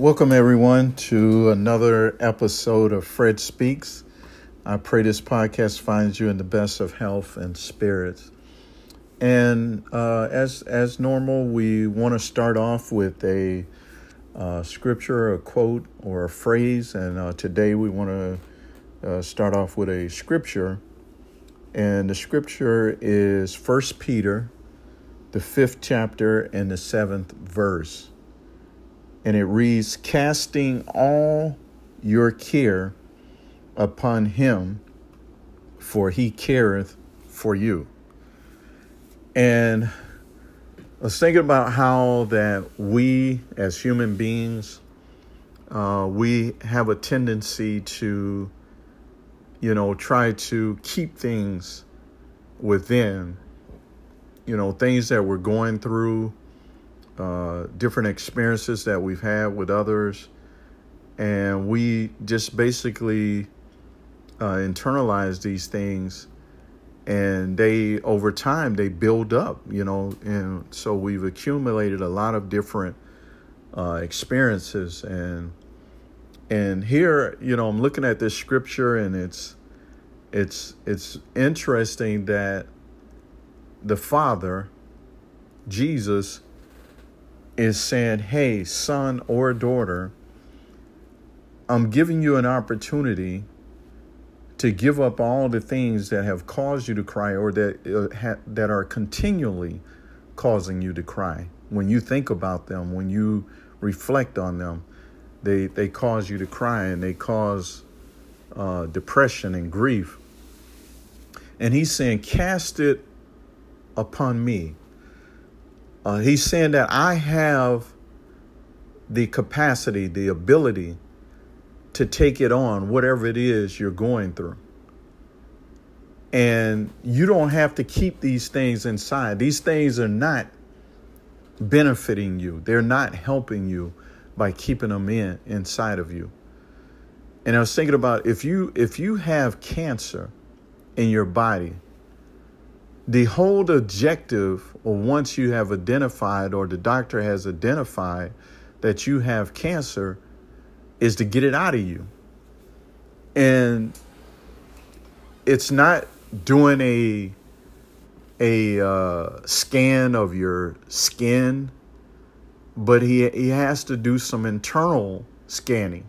Welcome, everyone, to another episode of Fred Speaks. I pray this podcast finds you in the best of health and spirits. And uh, as as normal, we want to start off with a uh, scripture, a quote, or a phrase. And uh, today we want to uh, start off with a scripture. And the scripture is First Peter, the fifth chapter and the seventh verse and it reads, Casting all your care upon him, for he careth for you. And I was thinking about how that we as human beings, uh, we have a tendency to, you know, try to keep things within, you know, things that we're going through, uh, different experiences that we've had with others, and we just basically uh, internalize these things, and they over time they build up, you know, and so we've accumulated a lot of different uh, experiences, and and here, you know, I'm looking at this scripture, and it's it's it's interesting that the Father, Jesus is saying, hey, son or daughter, I'm giving you an opportunity to give up all the things that have caused you to cry or that uh, ha- that are continually causing you to cry. When you think about them, when you reflect on them, they they cause you to cry and they cause uh, depression and grief. And he's saying, cast it upon me. Uh, he's saying that I have the capacity, the ability to take it on, whatever it is you're going through. And you don't have to keep these things inside. These things are not benefiting you. They're not helping you by keeping them in inside of you. And I was thinking about if you if you have cancer in your body, the whole objective, or once you have identified, or the doctor has identified that you have cancer, is to get it out of you. And it's not doing a a uh, scan of your skin, but he he has to do some internal scanning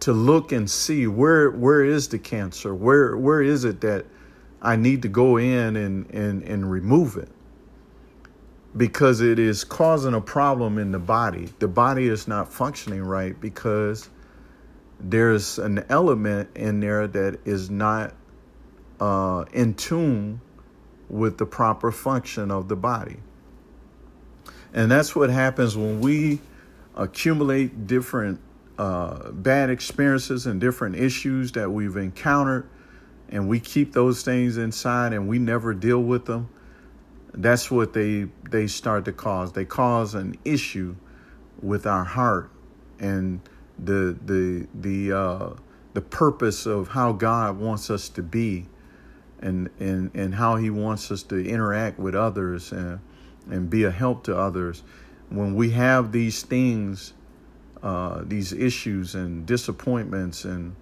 to look and see where where is the cancer, where where is it that I need to go in and, and, and remove it because it is causing a problem in the body. The body is not functioning right because there's an element in there that is not uh, in tune with the proper function of the body. And that's what happens when we accumulate different uh, bad experiences and different issues that we've encountered and we keep those things inside and we never deal with them, that's what they they start to cause. They cause an issue with our heart and the the the uh, the purpose of how God wants us to be and and and how he wants us to interact with others and and be a help to others. When we have these things, uh, these issues and disappointments and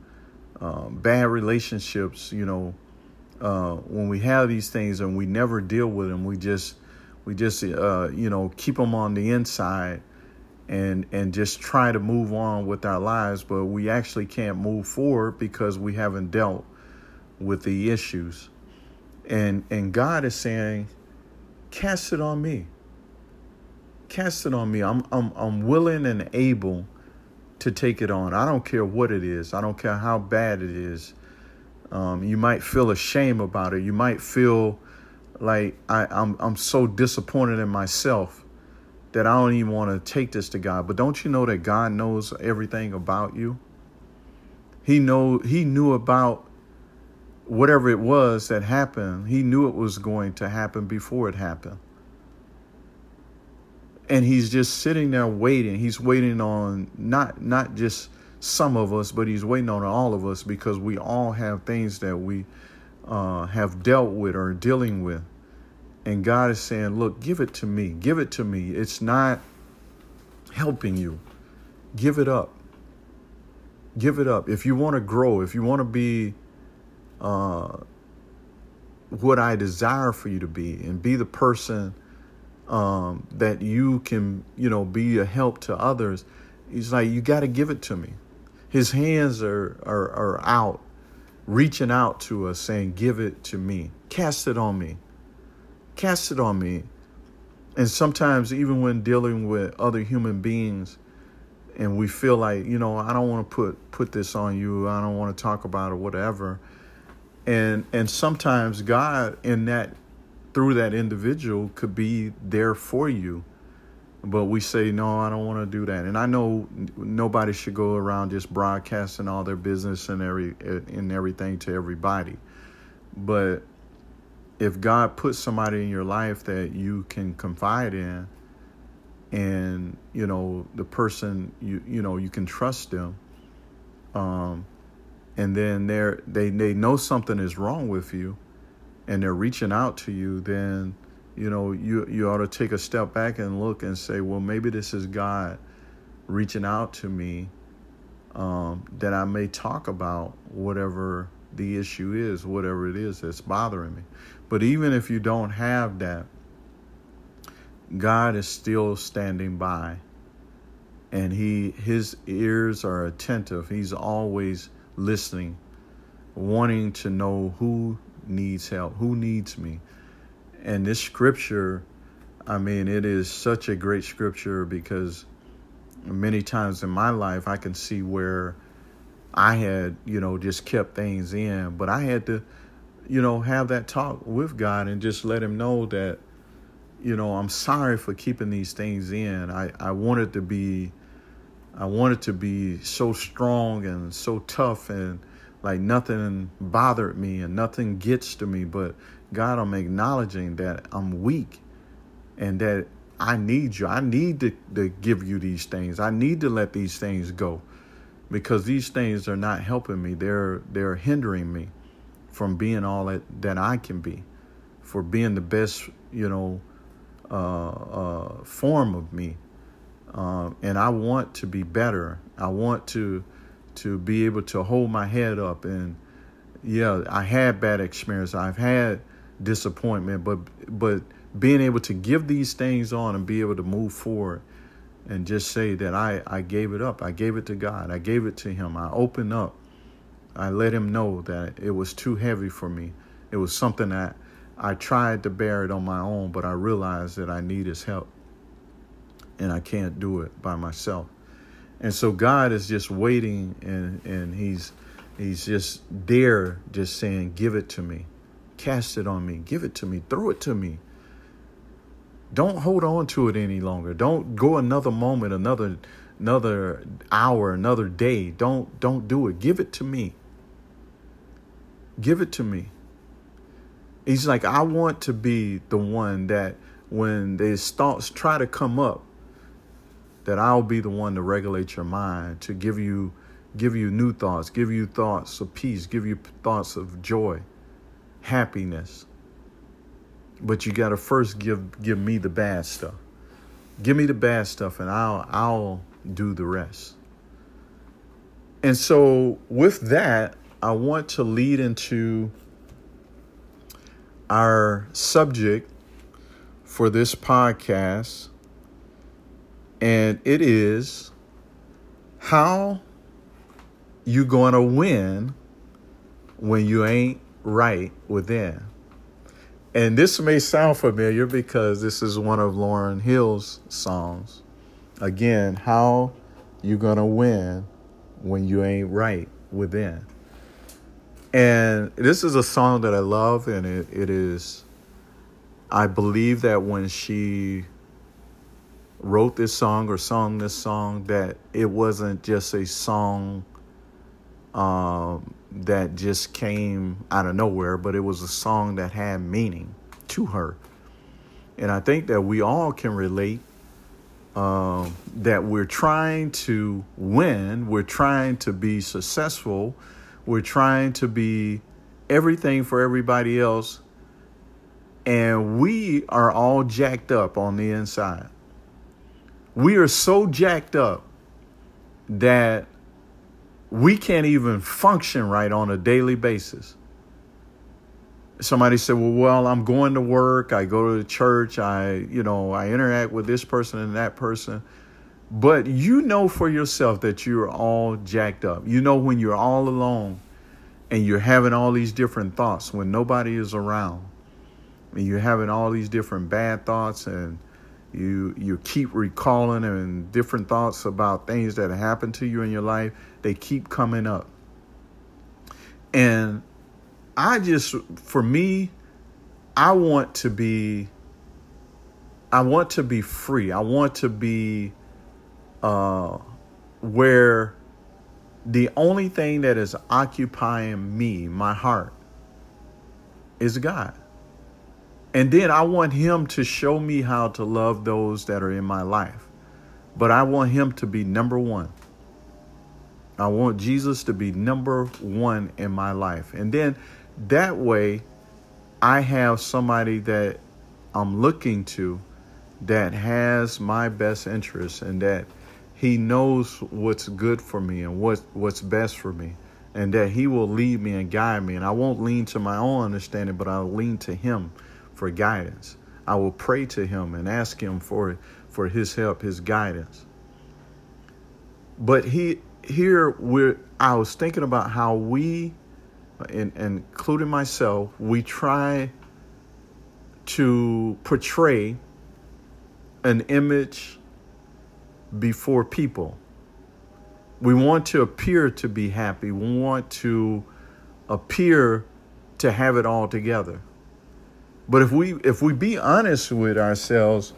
uh, bad relationships, you know, uh, when we have these things and we never deal with them, we just we just uh, you know keep them on the inside and and just try to move on with our lives, but we actually can't move forward because we haven't dealt with the issues. And and God is saying, cast it on me. Cast it on me. I'm I'm I'm willing and able to take it on. I don't care what it is. I don't care how bad it is. Um, you might feel ashamed about it. You might feel like I, I'm I'm so disappointed in myself that I don't even want to take this to God. But don't you know that God knows everything about you? He know he knew about whatever it was that happened. He knew it was going to happen before it happened and he's just sitting there waiting. He's waiting on not not just some of us, but he's waiting on all of us because we all have things that we uh, have dealt with or dealing with. And God is saying, "Look, give it to me. Give it to me. It's not helping you. give it up. Give it up. If you want to grow, if you want to be uh, what I desire for you to be, and be the person um, that you can, you know, be a help to others, he's like, you got to give it to me. His hands are, are, are out, reaching out to us, saying, Give it to me. Cast it on me. Cast it on me. And sometimes, even when dealing with other human beings, and we feel like, you know, I don't want to put put this on you. I don't want to talk about it, whatever. And and sometimes God in that through that individual could be there for you. But we say no i don't want to do that. And i know nobody should go around just broadcasting all their business and every and everything to everybody. But if god puts somebody in your life that you can confide in and you know the person you you know you can trust them um and then they're they they know something is wrong with you and they're reaching out to you then you know, you you ought to take a step back and look and say, well, maybe this is God reaching out to me um, that I may talk about whatever the issue is, whatever it is that's bothering me. But even if you don't have that, God is still standing by, and he his ears are attentive. He's always listening, wanting to know who needs help, who needs me and this scripture, I mean, it is such a great scripture because many times in my life I can see where I had, you know, just kept things in, but I had to, you know, have that talk with God and just let him know that, you know, I'm sorry for keeping these things in. I, I wanted to be I wanted to be so strong and so tough and like nothing bothered me and nothing gets to me, but God, I'm acknowledging that I'm weak and that I need you. I need to, to give you these things. I need to let these things go because these things are not helping me. They're they're hindering me from being all that, that I can be, for being the best, you know, uh, uh, form of me. Uh, and I want to be better. I want to to be able to hold my head up and yeah, I had bad experience. I've had disappointment, but but being able to give these things on and be able to move forward and just say that I, I gave it up. I gave it to God. I gave it to him. I opened up. I let him know that it was too heavy for me. It was something that I tried to bear it on my own, but I realized that I need his help. And I can't do it by myself. And so God is just waiting and, and he's he's just there just saying, Give it to me. Cast it on me. Give it to me. Throw it to me. Don't hold on to it any longer. Don't go another moment, another another hour, another day. Don't don't do it. Give it to me. Give it to me. He's like, I want to be the one that when these thoughts try to come up, that I'll be the one to regulate your mind, to give you give you new thoughts, give you thoughts of peace, give you thoughts of joy happiness. But you got to first give give me the bad stuff. Give me the bad stuff and I'll I'll do the rest. And so with that, I want to lead into our subject for this podcast and it is how you going to win when you ain't right within. And this may sound familiar because this is one of Lauryn Hill's songs. Again, how you gonna win when you ain't right within. And this is a song that I love, and it, it is, I believe that when she wrote this song or sung this song, that it wasn't just a song um, that just came out of nowhere, but it was a song that had meaning to her. And I think that we all can relate um, that we're trying to win, we're trying to be successful, we're trying to be everything for everybody else, and we are all jacked up on the inside. We are so jacked up that we can't even function right on a daily basis. Somebody said, "Well, well, I'm going to work. I go to the church. I, you know, I interact with this person and that person." But you know for yourself that you're all jacked up. You know when you're all alone and you're having all these different thoughts when nobody is around. And you're having all these different bad thoughts and you you keep recalling and different thoughts about things that happened to you in your life they keep coming up. And i just for me i want to be i want to be free. I want to be uh where the only thing that is occupying me my heart is god and then I want him to show me how to love those that are in my life. But I want him to be number one. I want Jesus to be number one in my life. And then that way, I have somebody that I'm looking to that has my best interests and that he knows what's good for me and what, what's best for me. And that he will lead me and guide me. And I won't lean to my own understanding, but I'll lean to him for guidance. I will pray to him and ask him for for his help, his guidance. But he here we I was thinking about how we and, and including myself, we try to portray an image before people. We want to appear to be happy. We want to appear to have it all together. But if we if we be honest with ourselves,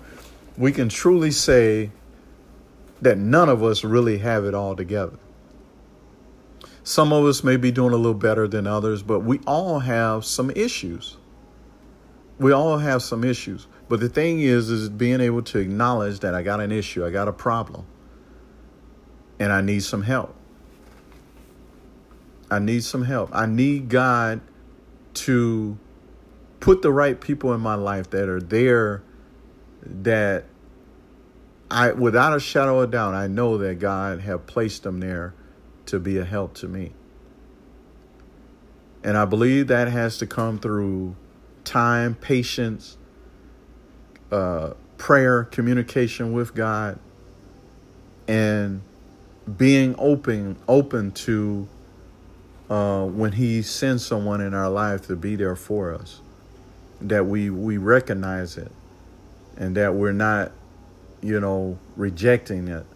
we can truly say that none of us really have it all together. Some of us may be doing a little better than others, but we all have some issues. We all have some issues. But the thing is is being able to acknowledge that I got an issue, I got a problem, and I need some help. I need some help. I need God to put the right people in my life that are there that I without a shadow of doubt I know that God have placed them there to be a help to me. And I believe that has to come through time, patience, uh, prayer, communication with God, and being open open to uh, when He sends someone in our life to be there for us that we we recognize it and that we're not you know rejecting it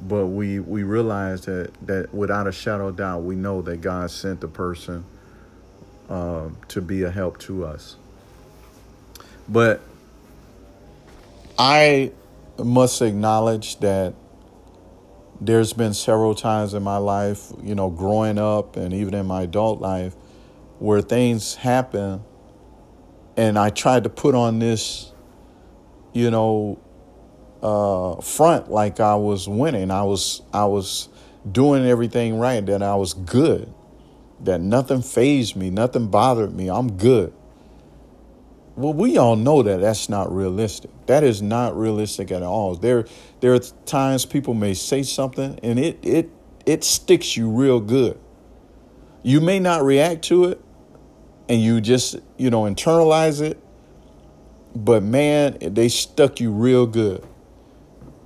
but we we realize that that without a shadow of doubt we know that God sent the person uh, to be a help to us. But I must acknowledge that there's been several times in my life, you know, growing up and even in my adult life, where things happen and I tried to put on this, you know, uh, front like I was winning. I was I was doing everything right. That I was good. That nothing phased me. Nothing bothered me. I'm good. Well, we all know that that's not realistic. That is not realistic at all. There, there are times people may say something and it it it sticks you real good. You may not react to it, and you just, you know, internalize it. But man, they stuck you real good.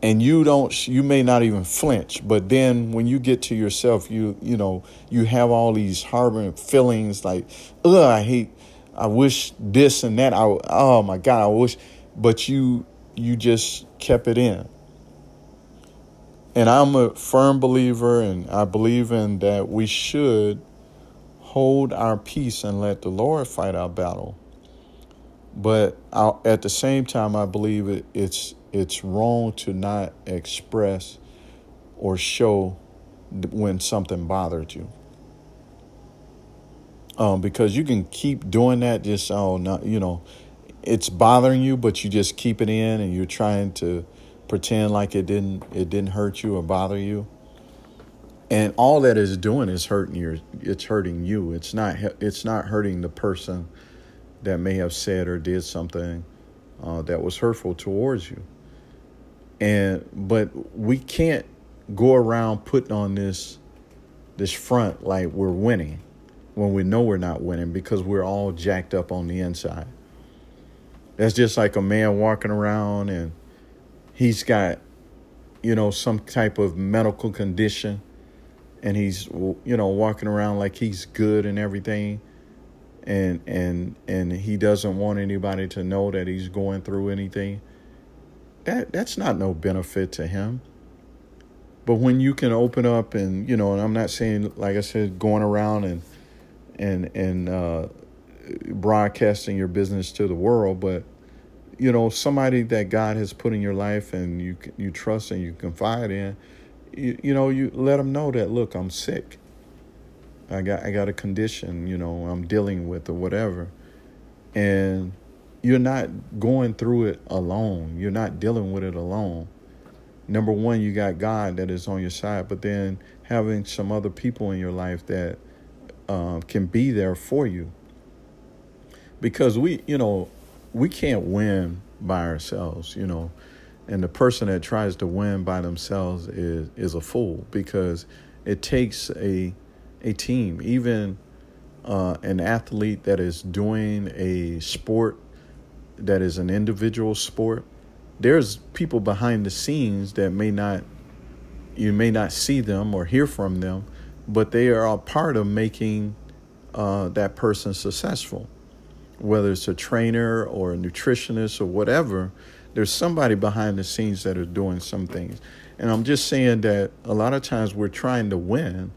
And you don't you may not even flinch, but then when you get to yourself, you you know, you have all these harboring feelings like, ugh, I hate I wish this and that. I oh my God, I wish but you you just kept it in. And I'm a firm believer and I believe in that we should hold our peace and let the Lord fight our battle. But I, at the same time, I believe it, it's it's wrong to not express or show when something bothered you. Um, because you can keep doing that, just oh, not you know, it's bothering you, but you just keep it in and you're trying to pretend like it didn't it didn't hurt you or bother you and all that is doing is hurting your it's hurting you it's not it's not hurting the person that may have said or did something uh, that was hurtful towards you and but we can't go around putting on this this front like we're winning when we know we're not winning because we're all jacked up on the inside. That's just like a man walking around and he's got, you know, some type of medical condition and he's, you know, walking around like he's good and everything. And, and, and he doesn't want anybody to know that he's going through anything. That, that's not no benefit to him. But when you can open up and, you know, and I'm not saying, like I said, going around and, and, and, uh, broadcasting your business to the world, but you know somebody that God has put in your life and you you trust and you confide in, you, you know you let them know that look I'm sick. I got I got a condition you know I'm dealing with or whatever, and you're not going through it alone. You're not dealing with it alone. Number one, you got God that is on your side, but then having some other people in your life that uh, can be there for you because we, you know, we can't win by ourselves, you know. And the person that tries to win by themselves is is a fool because it takes a a team, even uh, an athlete that is doing a sport that is an individual sport. There's people behind the scenes that may not you may not see them or hear from them, but they are a part of making uh, that person successful whether it's a trainer or a nutritionist or whatever, there's somebody behind the scenes that are doing some things. And I'm just saying that a lot of times we're trying to win,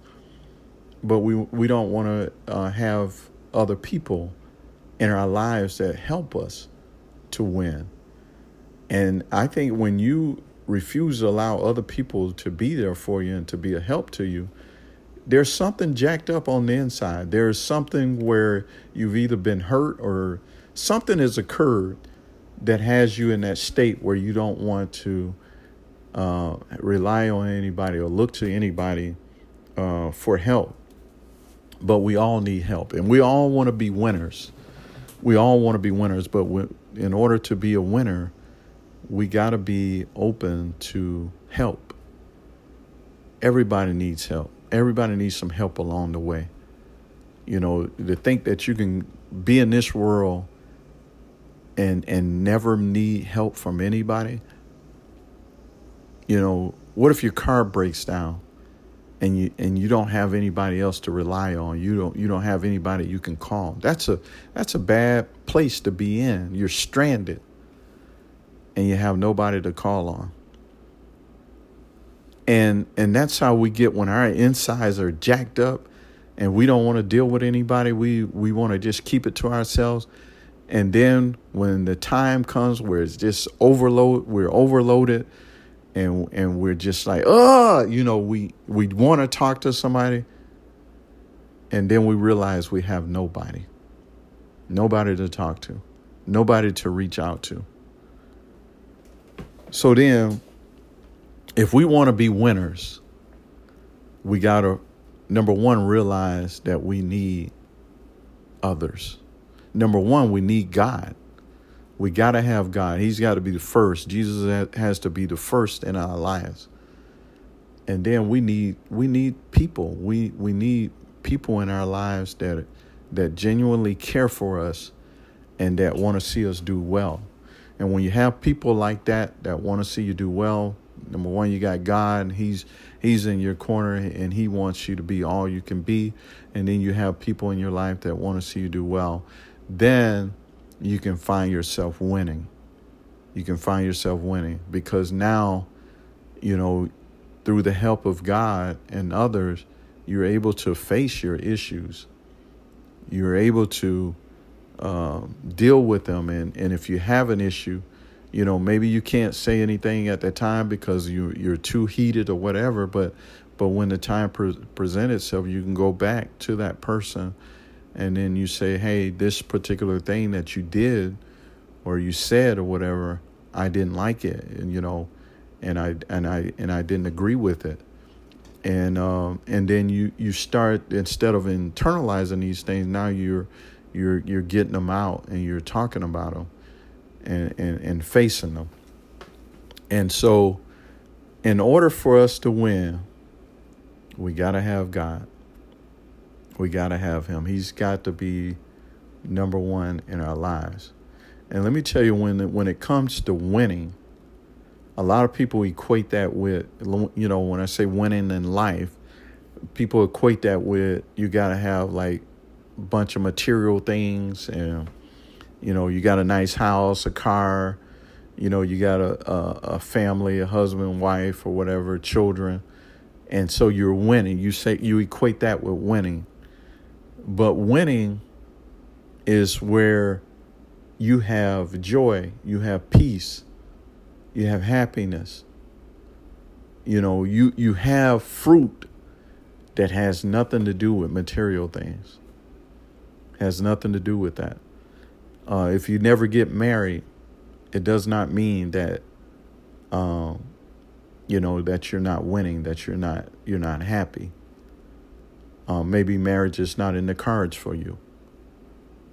but we we don't want to uh, have other people in our lives that help us to win. And I think when you refuse to allow other people to be there for you and to be a help to you, there's something jacked up on the inside. There's something where you've either been hurt or something has occurred that has you in that state where you don't want to uh, rely on anybody or look to anybody uh, for help. But we all need help, and we all want to be winners. We all want to be winners, but we, in order to be a winner, we got to be open to help. Everybody needs help everybody needs some help along the way. You know, to think that you can be in this world and and never need help from anybody. You know, what if your car breaks down and you and you don't have anybody else to rely on? You don't you don't have anybody you can call. That's a that's a bad place to be in. You're stranded and you have nobody to call on and and that's how we get when our insides are jacked up and we don't want to deal with anybody we we want to just keep it to ourselves and then when the time comes where it's just overload we're overloaded and and we're just like oh you know we we want to talk to somebody. And then we realize we have nobody. Nobody to talk to. Nobody to reach out to. So then if we want to be winners, we got to, number one, realize that we need others. Number one, we need God. We got to have God. He's got to be the first. Jesus has to be the first in our lives. And then we need we need people. We we need people in our lives that that genuinely care for us and that want to see us do well. And when you have people like that that want to see you do well, Number one, you got God, and He's He's in your corner, and He wants you to be all you can be. And then you have people in your life that want to see you do well. Then you can find yourself winning. You can find yourself winning because now, you know, through the help of God and others, you're able to face your issues. You're able to uh, deal with them, and and if you have an issue you know maybe you can't say anything at that time because you you're too heated or whatever but but when the time pre- presents itself you can go back to that person and then you say hey this particular thing that you did or you said or whatever I didn't like it and you know and I and I and I didn't agree with it and um, and then you you start instead of internalizing these things now you're you're you're getting them out and you're talking about them and, and, and facing them. And so in order for us to win, we got to have God. We got to have Him. He's got to be number one in our lives. And let me tell you, when when it comes to winning, a lot of people equate that with, you know, when I say winning in life, people equate that with you got to have like a bunch of material things and, you know, you got a nice house, a car, you know, you got a, a, a family, a husband, wife, or whatever, children. And so you're winning. You say you equate that with winning. But winning is where you have joy, you have peace, you have happiness. You know, you you have fruit that has nothing to do with material things. Has nothing to do with that. Uh, if you never get married, it does not mean that um, you know that you're not winning, that you're not you're not happy. Um, maybe marriage is not in the cards for you.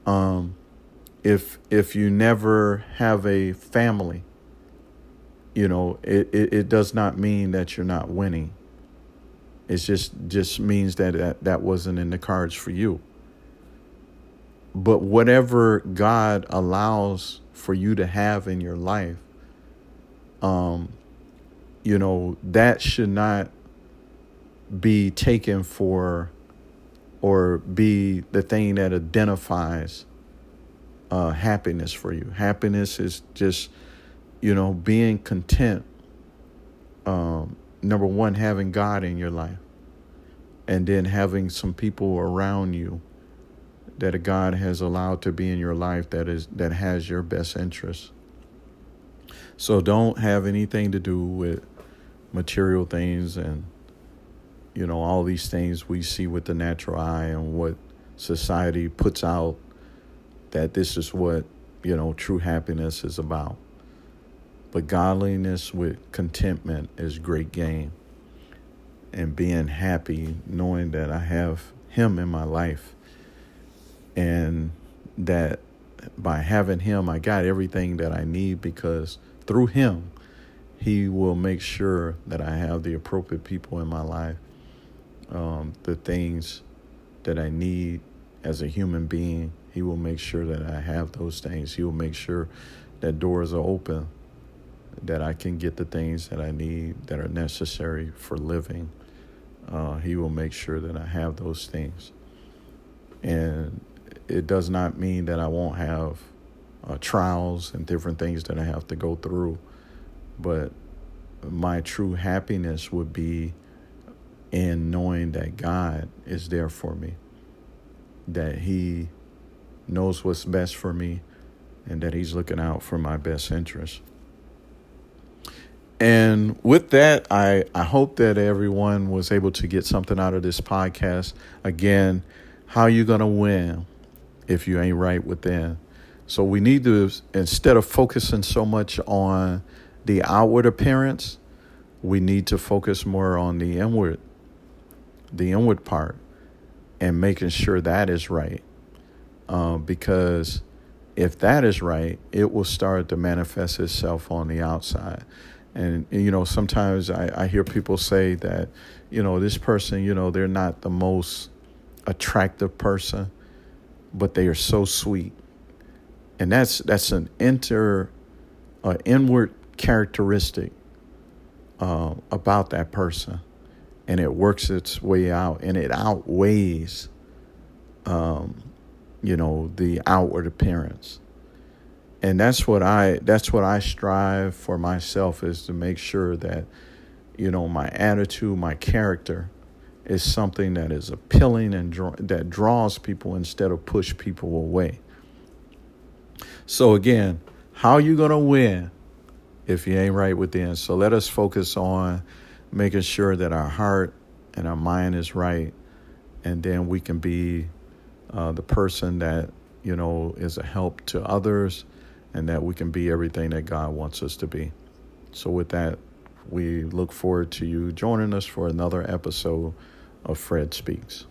Um, if if you never have a family, you know, it, it, it does not mean that you're not winning. It just just means that, that that wasn't in the cards for you. But whatever God allows for you to have in your life, um, you know, that should not be taken for or be the thing that identifies uh, happiness for you. Happiness is just, you know, being content. Um, number one, having God in your life, and then having some people around you that God has allowed to be in your life that is that has your best interests. So don't have anything to do with material things and you know all these things we see with the natural eye and what society puts out that this is what you know true happiness is about. But godliness with contentment is great gain. And being happy knowing that i have him in my life and that by having him i got everything that i need because through him he will make sure that I have the appropriate people in my life, um, the things that I need as a human being. He will make sure that I have those things. He will make sure that doors are open, that I can get the things that I need that are necessary for living. Uh, he will make sure that I have those things. And it does not mean that I won't have uh, trials and different things that I have to go through but my true happiness would be in knowing that God is there for me, that He knows what's best for me, and that He's looking out for my best interest. And with that, I, I hope that everyone was able to get something out of this podcast. Again, how you going to win if you ain't right within? So we need to, instead of focusing so much on the outward appearance, we need to focus more on the inward, the inward part, and making sure that is right. Uh, because if that is right, it will start to manifest itself on the outside. And, you know, sometimes I, I hear people say that, you know, this person, you know, they're not the most attractive person, but they are so sweet. And that's that's an inter, uh, inward characteristic uh, about that person, and it works its way out, and it outweighs, um, you know, the outward appearance. And that's what I that's what I strive for myself is to make sure that, you know, my attitude, my character, is something that is appealing and draw, that draws people instead of push people away. So again, how you to win if you ain't right within. So let us focus on making sure that our heart and our mind is right, and then we can be uh, the person that you know is a help to others, and that we can be everything that God wants us to be. So with that, we look forward to you joining us for another episode of Fred Speaks.